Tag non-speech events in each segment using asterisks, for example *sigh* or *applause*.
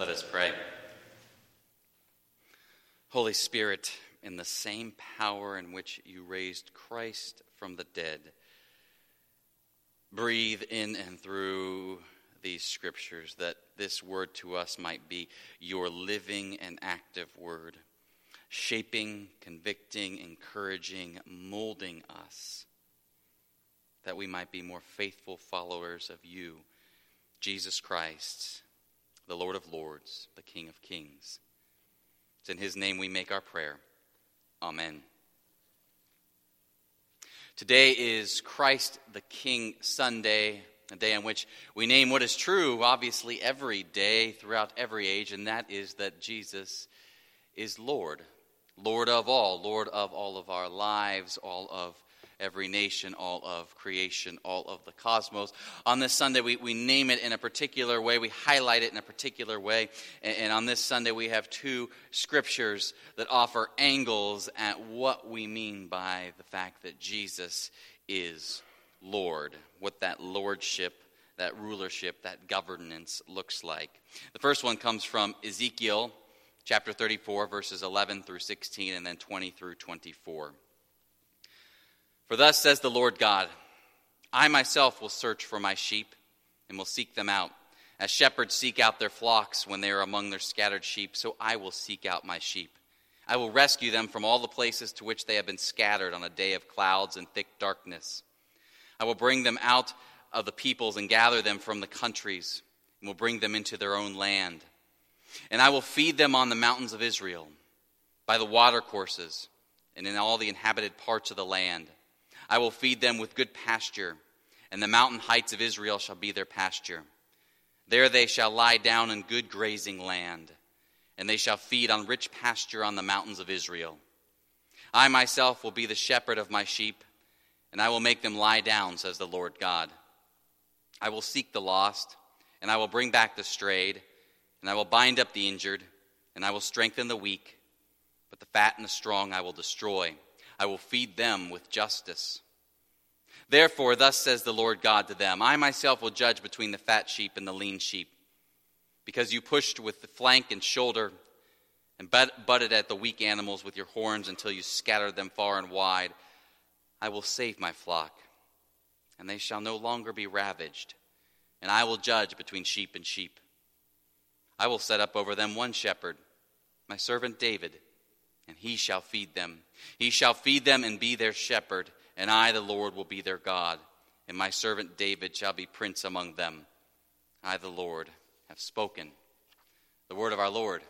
Let us pray. Holy Spirit, in the same power in which you raised Christ from the dead, breathe in and through these scriptures that this word to us might be your living and active word, shaping, convicting, encouraging, molding us, that we might be more faithful followers of you, Jesus Christ the Lord of Lords, the King of Kings. It's in his name we make our prayer. Amen. Today is Christ the King Sunday, a day on which we name what is true, obviously, every day throughout every age, and that is that Jesus is Lord. Lord of all, Lord of all of our lives, all of every nation, all of creation, all of the cosmos. On this Sunday, we, we name it in a particular way, we highlight it in a particular way. And, and on this Sunday, we have two scriptures that offer angles at what we mean by the fact that Jesus is Lord, what that lordship that rulership, that governance looks like. The first one comes from Ezekiel chapter 34, verses 11 through 16, and then 20 through 24. For thus says the Lord God I myself will search for my sheep and will seek them out. As shepherds seek out their flocks when they are among their scattered sheep, so I will seek out my sheep. I will rescue them from all the places to which they have been scattered on a day of clouds and thick darkness. I will bring them out of the peoples and gather them from the countries, and will bring them into their own land. And I will feed them on the mountains of Israel, by the watercourses, and in all the inhabited parts of the land. I will feed them with good pasture, and the mountain heights of Israel shall be their pasture. There they shall lie down in good grazing land, and they shall feed on rich pasture on the mountains of Israel. I myself will be the shepherd of my sheep, and I will make them lie down, says the Lord God. I will seek the lost, and I will bring back the strayed, and I will bind up the injured, and I will strengthen the weak, but the fat and the strong I will destroy I will feed them with justice. Therefore, thus says the Lord God to them I myself will judge between the fat sheep and the lean sheep. Because you pushed with the flank and shoulder and butted at the weak animals with your horns until you scattered them far and wide, I will save my flock, and they shall no longer be ravaged, and I will judge between sheep and sheep. I will set up over them one shepherd, my servant David and he shall feed them. He shall feed them and be their shepherd, and I, the Lord, will be their God, and my servant David shall be prince among them. I, the Lord, have spoken. The word of our Lord.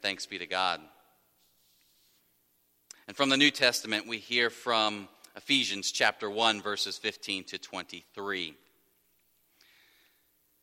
Thanks be to God. And from the New Testament, we hear from Ephesians chapter 1, verses 15 to 23.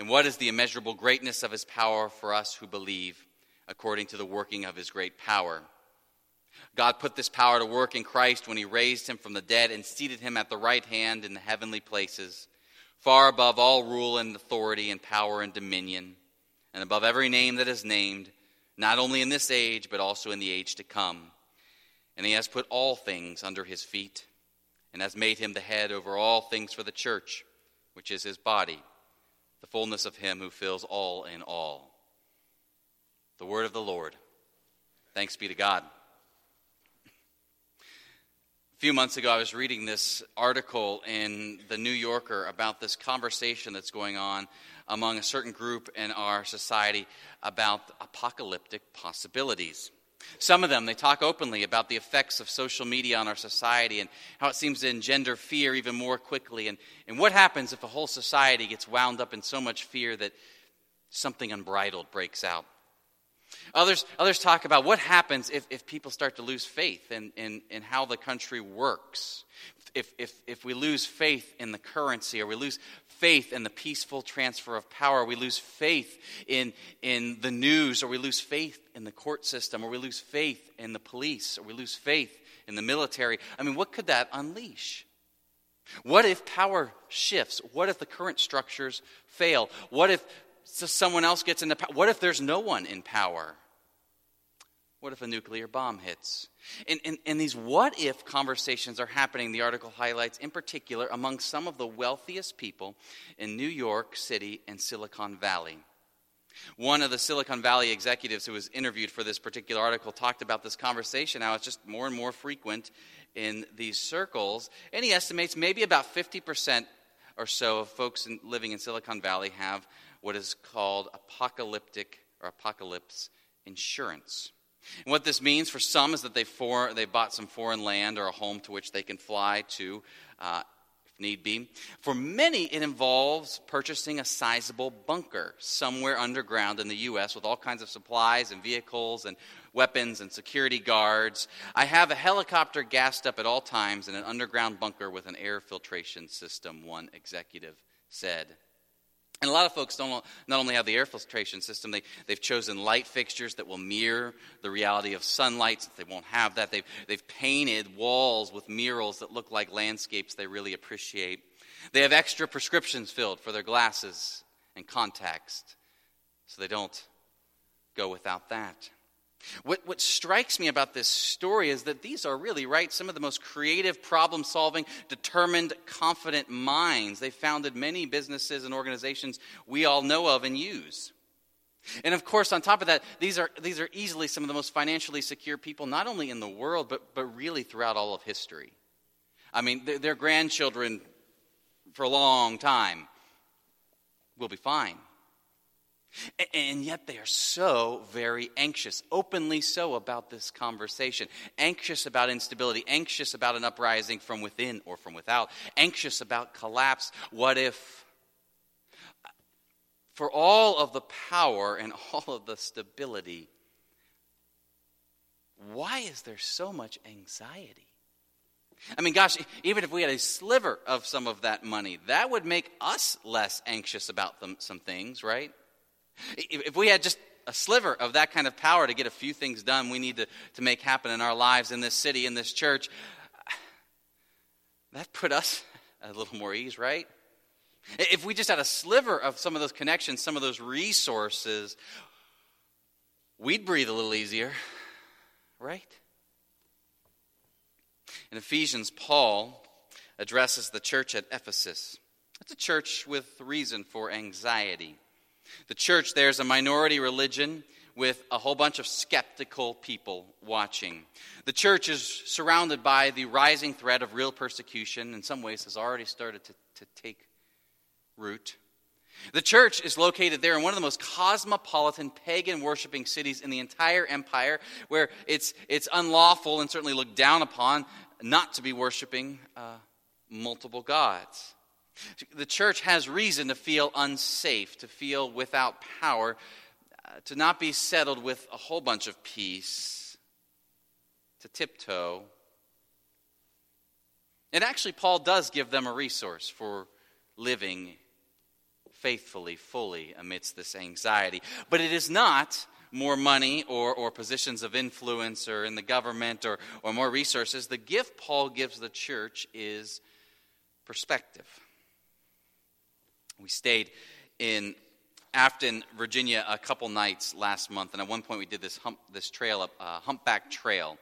and what is the immeasurable greatness of his power for us who believe, according to the working of his great power? God put this power to work in Christ when he raised him from the dead and seated him at the right hand in the heavenly places, far above all rule and authority and power and dominion, and above every name that is named, not only in this age, but also in the age to come. And he has put all things under his feet, and has made him the head over all things for the church, which is his body the fullness of him who fills all in all. The word of the Lord. Thanks be to God. A few months ago, I was reading this article in the New Yorker about this conversation that's going on among a certain group in our society about apocalyptic possibilities. Some of them, they talk openly about the effects of social media on our society and how it seems to engender fear even more quickly. And, and what happens if a whole society gets wound up in so much fear that something unbridled breaks out? Others, others talk about what happens if, if people start to lose faith in, in, in how the country works. If, if, if we lose faith in the currency, or we lose faith in the peaceful transfer of power, we lose faith in, in the news, or we lose faith in the court system, or we lose faith in the police, or we lose faith in the military, I mean, what could that unleash? What if power shifts? What if the current structures fail? What if someone else gets into power? What if there's no one in power? What if a nuclear bomb hits? And, and, and, these what if conversations are happening, the article highlights, in particular, among some of the wealthiest people in New York City and Silicon Valley. One of the Silicon Valley executives who was interviewed for this particular article talked about this conversation, how it's just more and more frequent in these circles. And he estimates maybe about 50% or so of folks in, living in Silicon Valley have what is called apocalyptic or apocalypse insurance. And what this means for some is that they for, they bought some foreign land or a home to which they can fly to uh, if need be. For many, it involves purchasing a sizable bunker somewhere underground in the U.S. with all kinds of supplies and vehicles and weapons and security guards. I have a helicopter gassed up at all times in an underground bunker with an air filtration system, one executive said. And a lot of folks don't not only have the air filtration system, they, they've chosen light fixtures that will mirror the reality of sunlight. They won't have that, they've, they've painted walls with murals that look like landscapes they really appreciate. They have extra prescriptions filled for their glasses and contacts, so they don't go without that. What, what strikes me about this story is that these are really, right, some of the most creative, problem solving, determined, confident minds. They founded many businesses and organizations we all know of and use. And of course, on top of that, these are, these are easily some of the most financially secure people, not only in the world, but, but really throughout all of history. I mean, their, their grandchildren for a long time will be fine. And yet they are so very anxious, openly so about this conversation. Anxious about instability, anxious about an uprising from within or from without, anxious about collapse. What if, for all of the power and *laughs* all of the stability, why is there so much anxiety? I mean, gosh, even if we had a sliver of some of that money, that would make us less anxious about them, some things, right? If we had just a sliver of that kind of power to get a few things done we need to, to make happen in our lives in this city, in this church, that put us a little more ease, right? If we just had a sliver of some of those connections, some of those resources, we'd breathe a little easier, right? In Ephesians, Paul addresses the church at Ephesus. It's a church with reason for anxiety. The church there is a minority religion with a whole bunch of skeptical people watching. The church is surrounded by the rising threat of real persecution, in some ways, has already started to, to take root. The church is located there in one of the most cosmopolitan pagan worshiping cities in the entire empire, where it's, it's unlawful and certainly looked down upon not to be worshiping uh, multiple gods. The church has reason to feel unsafe, to feel without power, uh, to not be settled with a whole bunch of peace, to tiptoe. And actually, Paul does give them a resource for living faithfully, fully amidst this anxiety. But it is not more money or, or positions of influence or in the government or, or more resources. The gift Paul gives the church is perspective. We stayed in Afton, Virginia, a couple nights last month, and at one point we did this hump, this trail, up, uh, humpback trail.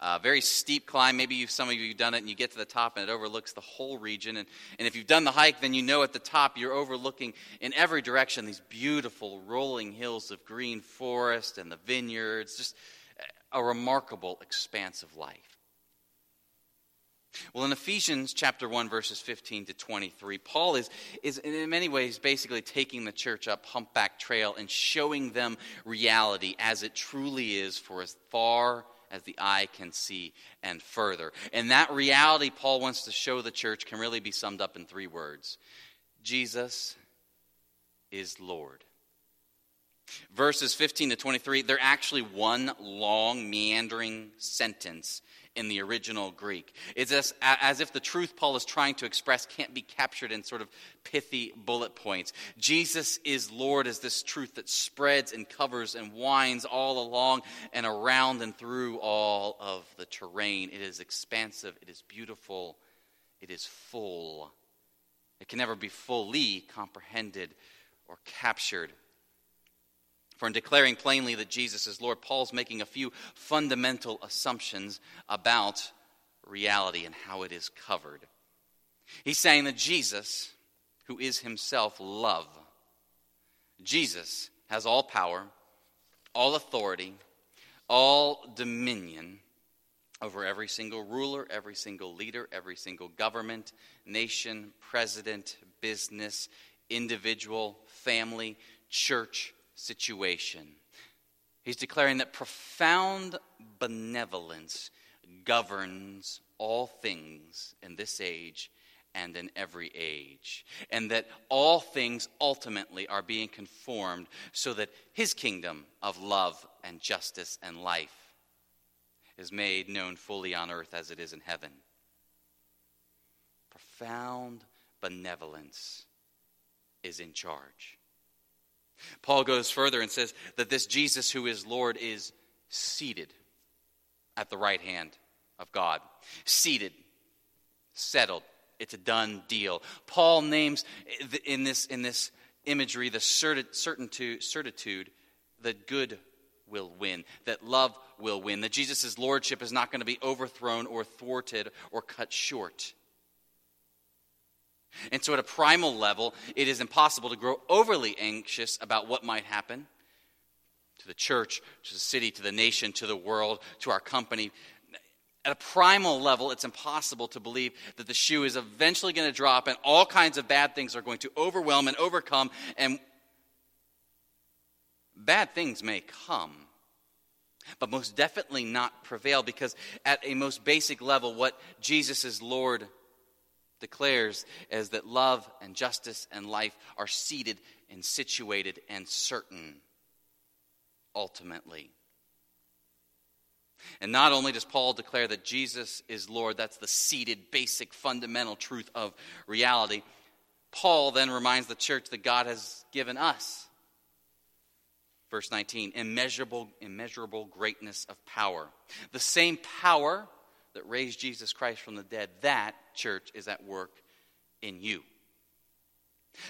Uh, very steep climb. Maybe some of you have done it, and you get to the top, and it overlooks the whole region. And, and if you've done the hike, then you know at the top you're overlooking in every direction these beautiful rolling hills of green forest and the vineyards. Just a remarkable expanse of life. Well, in Ephesians chapter 1, verses 15 to 23, Paul is, is in many ways basically taking the church up humpback trail and showing them reality as it truly is for as far as the eye can see and further. And that reality Paul wants to show the church can really be summed up in three words Jesus is Lord. Verses 15 to 23, they're actually one long, meandering sentence in the original Greek. It's as, as, if the truth Paul is trying to express can't be captured in sort of pithy bullet points. Jesus is Lord is this truth that spreads and covers and winds all along and around and through all of the terrain. It is expansive, it is beautiful, it is full. It can never be fully comprehended or captured. For in declaring plainly that Jesus is Lord, Paul's making a few fundamental assumptions about reality and how it is covered. He's saying that Jesus, who is himself love, Jesus has all power, all authority, all dominion over every single ruler, every single leader, every single government, nation, president, business, individual, family, church, situation. He's declaring that profound benevolence governs all things in this age and in every age, and that all things ultimately are being conformed so that his kingdom of love and justice and life is made known fully on earth as it is in heaven. Profound benevolence is in charge. Paul goes further and says that this Jesus who is Lord is seated at the right hand of God. Seated, settled. It's a done deal. Paul names in this, in this imagery the certitude, certitude that good will win, that love will win, that Jesus' lordship is not going to be overthrown or thwarted or cut short. And so, at a primal level, it is impossible to grow overly anxious about what might happen to the church, to the city, to the nation, to the world, to our company. At a primal level, it's impossible to believe that the shoe is eventually going to drop and all kinds of bad things are going to overwhelm and overcome, and bad things may come, but most definitely not prevail because, at a most basic level, what Jesus is Lord declares is that love and justice and life are seated and situated and certain ultimately. And not only does Paul declare that Jesus is Lord, that's the seated, basic, fundamental truth of reality, Paul then reminds the church that God has given us. Verse 19, immeasurable, immeasurable greatness of power. The same power that raised Jesus Christ from the dead, that church is at work in you.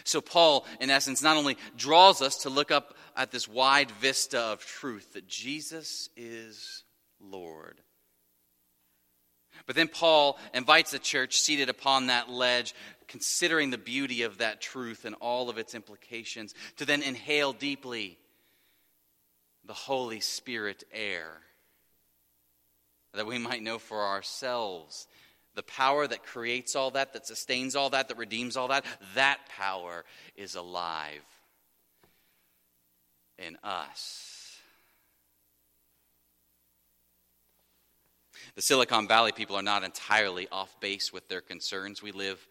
So, Paul, in essence, not only draws us to look up at this wide vista of truth that Jesus is Lord, but then Paul invites the church seated upon that ledge, considering the beauty of that truth and all of its implications, to then inhale deeply the Holy Spirit air that we might know for ourselves the power that creates all that, that sustains all that, that redeems all that, that power is alive in us. The Silicon Valley people are not entirely off base with their concerns. We live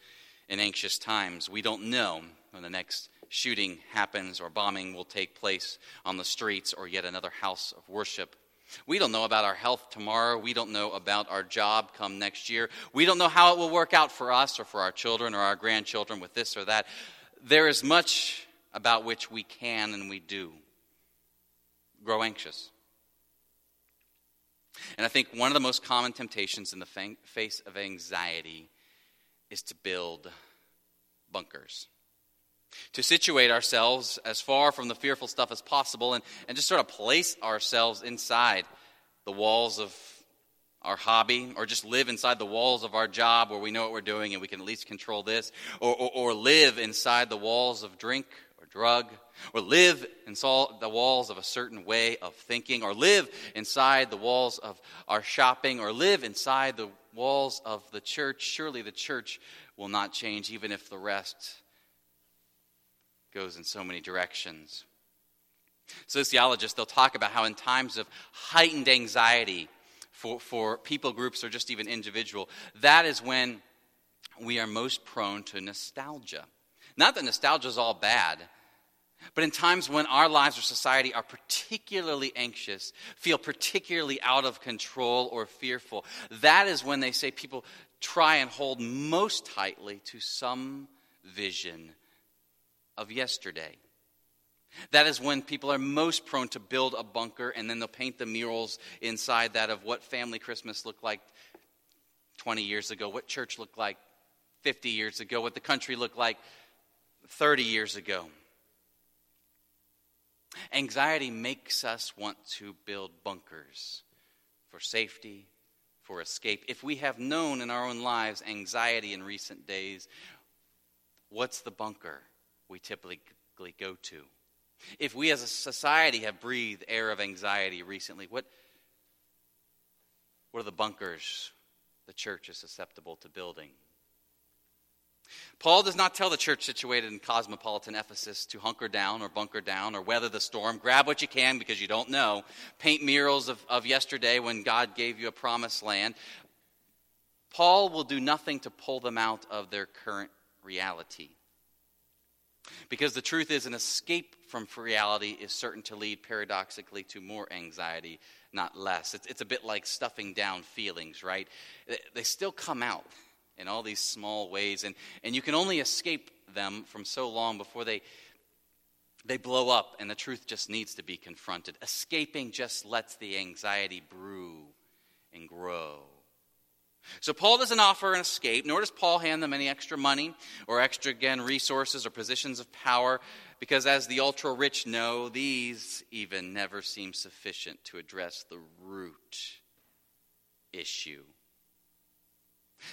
in anxious times. We don't know when the next shooting happens or bombing will take place on the streets or yet another house of worship we don't know about our health tomorrow. We don't know about our job come next year. We don't know how it will work out for us or for our children or our grandchildren with this or that. There is much about which we can and we do grow anxious. And I think one of the most common temptations in the face of anxiety is to build bunkers to situate ourselves as far from the fearful stuff as possible and, and just sort of place ourselves inside the walls of our hobby or just live inside the walls of our job where we know what we're doing and we can at least control this or, or, or live inside the walls of drink or drug or live inside the walls of a certain way of thinking or live inside the walls of our shopping or live inside the walls of the church. Surely the church will not change even if the rest goes in so many directions. Sociologists, they'll talk about how in times of heightened anxiety for, for people groups or just even individual, that is when we are most prone to nostalgia. Not that nostalgia is all bad, But in times when our lives or society are particularly anxious, feel particularly out of control or fearful, that is when they say people try and hold most tightly to some vision of yesterday. That is when people are most prone to build a bunker and then they'll paint the murals inside that of what family Christmas looked like 20 years ago, what church looked like 50 years ago, what the country looked like 30 years ago. Anxiety makes us want to build bunkers for safety, for escape. If we have known in our own lives anxiety in recent days, what's the bunker we typically go to? If we as a society have breathed air of anxiety recently, what, what are the bunkers the church is susceptible to building? Paul does not tell the church situated in cosmopolitan Ephesus to hunker down or bunker down or weather the storm. Grab what you can because you don't know. Paint murals of, of yesterday when God gave you a promised land. Paul will do nothing to pull them out of their current reality. Because the truth is, an escape from reality is certain to lead paradoxically to more anxiety, not less. It's, it's a bit like stuffing down feelings, right? They still come out in all these small ways, and, and you can only escape them from so long before they, they blow up, and the truth just needs to be confronted. Escaping just lets the anxiety brew and grow. So Paul doesn't offer an escape, nor does Paul hand them any extra money or extra, again, resources or positions of power, because as the ultra rich know, these even never seem sufficient to address the root issue.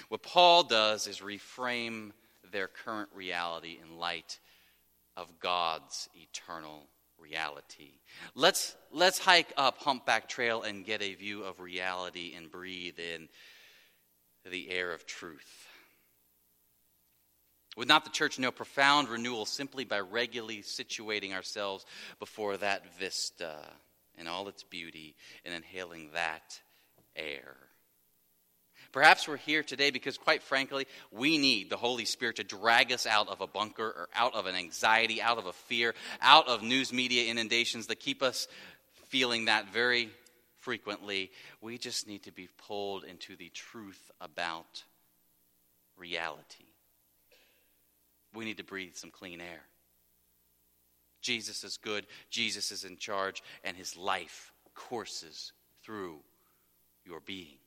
What Paul does is reframe their current reality in light of God's eternal reality. Let's, let's hike up Humpback Trail and get a view of reality and breathe in the air of truth. Would not the church know profound renewal simply by regularly situating ourselves before that vista in all its beauty and inhaling that air? Perhaps we're here today because, quite frankly, we need the Holy Spirit to drag us out of a bunker or out of an anxiety, out of a fear, out of news media inundations that keep us feeling that very frequently. We just need to be pulled into the truth about reality. We need to breathe some clean air. Jesus is good, Jesus is in charge, and his life courses through your being.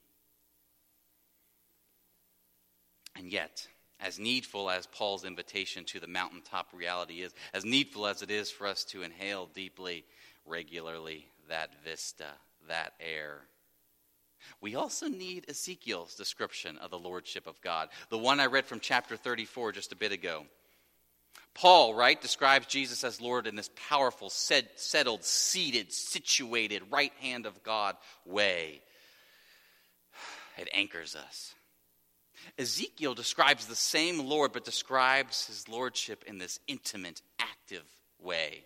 And yet, as needful as Paul's invitation to the mountaintop reality is, as needful as it is for us to inhale deeply, regularly, that vista, that air, we also need Ezekiel's description of the Lordship of God, the one I read from chapter 34 just a bit ago. Paul, right, describes Jesus as Lord in this powerful, settled, seated, situated, right hand of God way. It anchors us. Ezekiel describes the same Lord, but describes his lordship in this intimate, active way.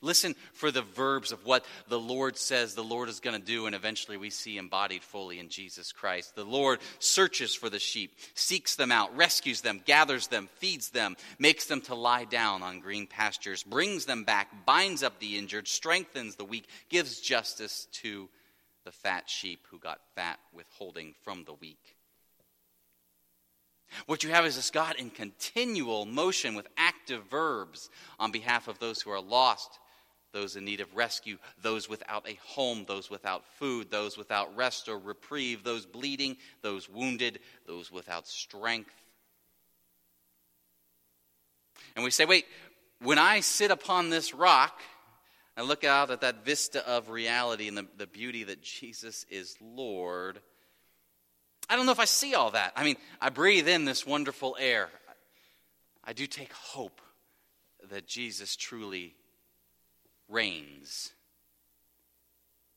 Listen for the verbs of what the Lord says the Lord is going to do, and eventually we see embodied fully in Jesus Christ. The Lord searches for the sheep, seeks them out, rescues them, gathers them, feeds them, makes them to lie down on green pastures, brings them back, binds up the injured, strengthens the weak, gives justice to the fat sheep who got fat withholding from the weak. What you have is this God in continual motion with active verbs on behalf of those who are lost, those in need of rescue, those without a home, those without food, those without rest or reprieve, those bleeding, those wounded, those without strength. And we say, wait, when I sit upon this rock, I look out at that vista of reality and the, the beauty that Jesus is Lord I don't know if I see all that. I mean, I breathe in this wonderful air. I do take hope that Jesus truly reigns.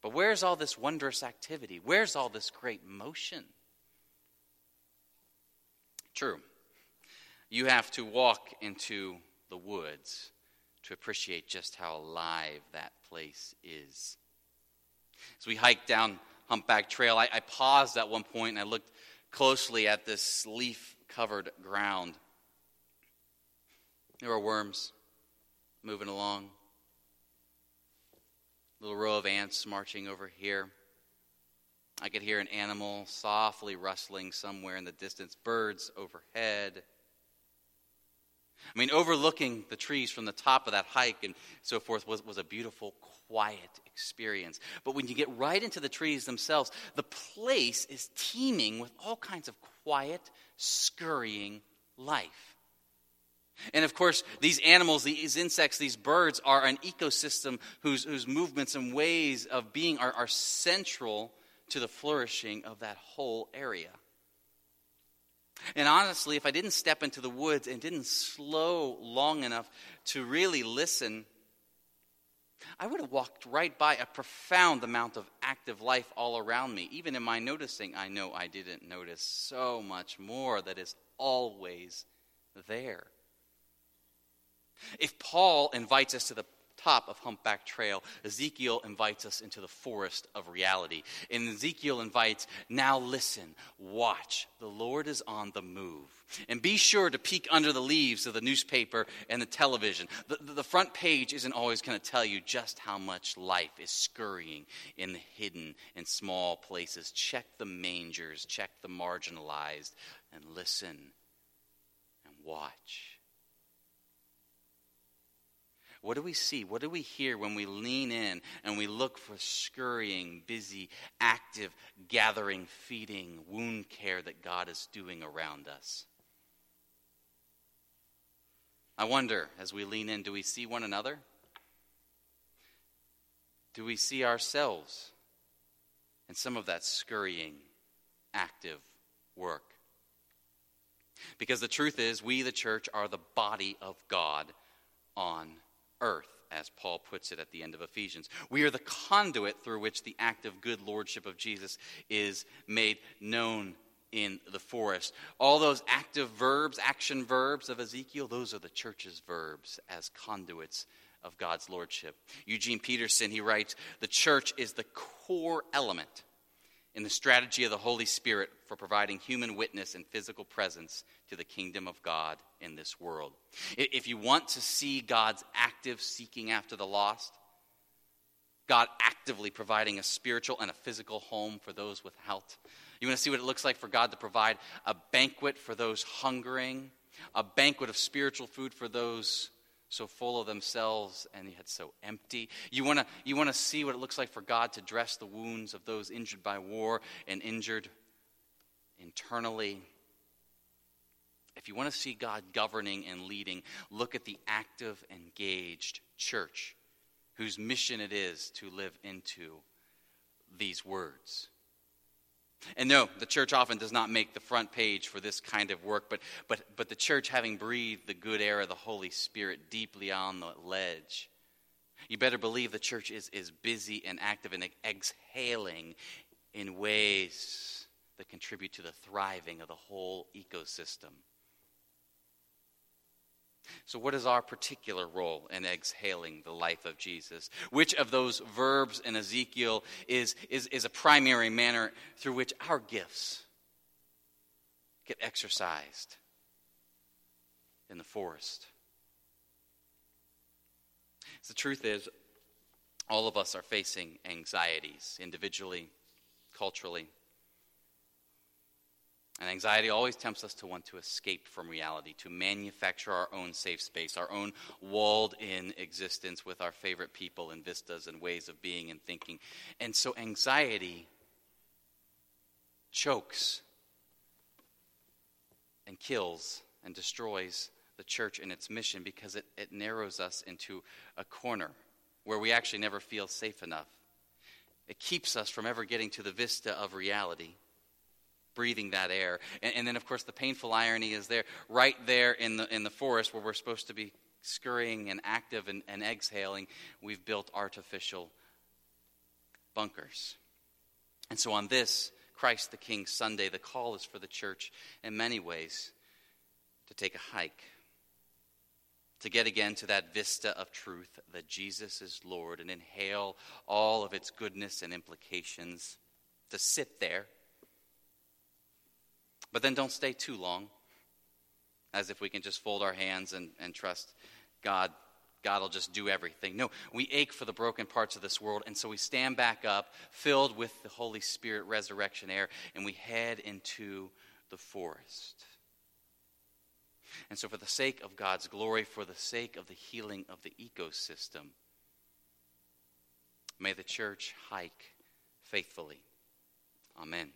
But where's all this wondrous activity? Where's all this great motion? True. You have to walk into the woods to appreciate just how alive that place is. As we hike down Humpback Trail, I, I paused at one point and I looked closely at this leaf covered ground. There were worms, moving along. Little row of ants marching over here. I could hear an animal softly rustling somewhere in the distance, birds overhead. I mean, overlooking the trees from the top of that hike and so forth was, was a beautiful, quiet experience. But when you get right into the trees themselves, the place is teeming with all kinds of quiet, scurrying life. And of course, these animals, these insects, these birds are an ecosystem whose, whose movements and ways of being are, are central to the flourishing of that whole area. And honestly, if I didn't step into the woods and didn't slow long enough to really listen, I would have walked right by a profound amount of active life all around me. Even in my noticing, I know I didn't notice so much more that is always there. If Paul invites us to the top of Humpback Trail, Ezekiel invites us into the forest of reality. And Ezekiel invites, now listen, watch. The Lord is on the move. And be sure to peek under the leaves of the newspaper and the television. The, the front page isn't always going to tell you just how much life is scurrying in the hidden and small places. Check the mangers, check the marginalized, and listen and watch. What do we see? What do we hear when we lean in and we look for scurrying, busy, active, gathering, feeding, wound care that God is doing around us? I wonder, as we lean in, do we see one another? Do we see ourselves in some of that scurrying, active work? Because the truth is, we, the church, are the body of God on earth, as Paul puts it at the end of Ephesians. We are the conduit through which the active good lordship of Jesus is made known in the forest. All those active verbs, action verbs of Ezekiel, those are the church's verbs as conduits of God's lordship. Eugene Peterson, he writes, the church is the core element in the strategy of the Holy Spirit for providing human witness and physical presence to the kingdom of God in this world. If you want to see God's active seeking after the lost, God actively providing a spiritual and a physical home for those without. You want to see what it looks like for God to provide a banquet for those hungering, a banquet of spiritual food for those so full of themselves and yet so empty. You want to you want to see what it looks like for God to dress the wounds of those injured by war and injured internally. If you want to see God governing and leading, look at the active, engaged church whose mission it is to live into these words. And no, the church often does not make the front page for this kind of work, but, but, but the church, having breathed the good air of the Holy Spirit deeply on the ledge, you better believe the church is, is busy and active and exhaling in ways that contribute to the thriving of the whole ecosystem. So, what is our particular role in exhaling the life of Jesus? Which of those verbs in Ezekiel is, is, is a primary manner through which our gifts get exercised in the forest? The truth is, all of us are facing anxieties individually, culturally. And anxiety always tempts us to want to escape from reality, to manufacture our own safe space, our own walled in existence with our favorite people and vistas and ways of being and thinking. And so anxiety chokes and kills and destroys the church and its mission because it, it narrows us into a corner where we actually never feel safe enough. It keeps us from ever getting to the vista of reality breathing that air. And, and, then, of course, the painful irony is there, right there in the, in the forest where we're supposed to be scurrying and active and, and exhaling, we've built artificial bunkers. And so, on this Christ the King Sunday, the call is for the church in many ways to take a hike. To get again to that vista of truth that Jesus is Lord and inhale all of its goodness and implications. To sit there but then don't stay too long, as if we can just fold our hands and, and trust God God will just do everything. No, we ache for the broken parts of this world, and so we stand back up, filled with the Holy Spirit resurrection air, and we head into the forest. And so, for the sake of God's glory, for the sake of the healing of the ecosystem, may the church hike faithfully. Amen.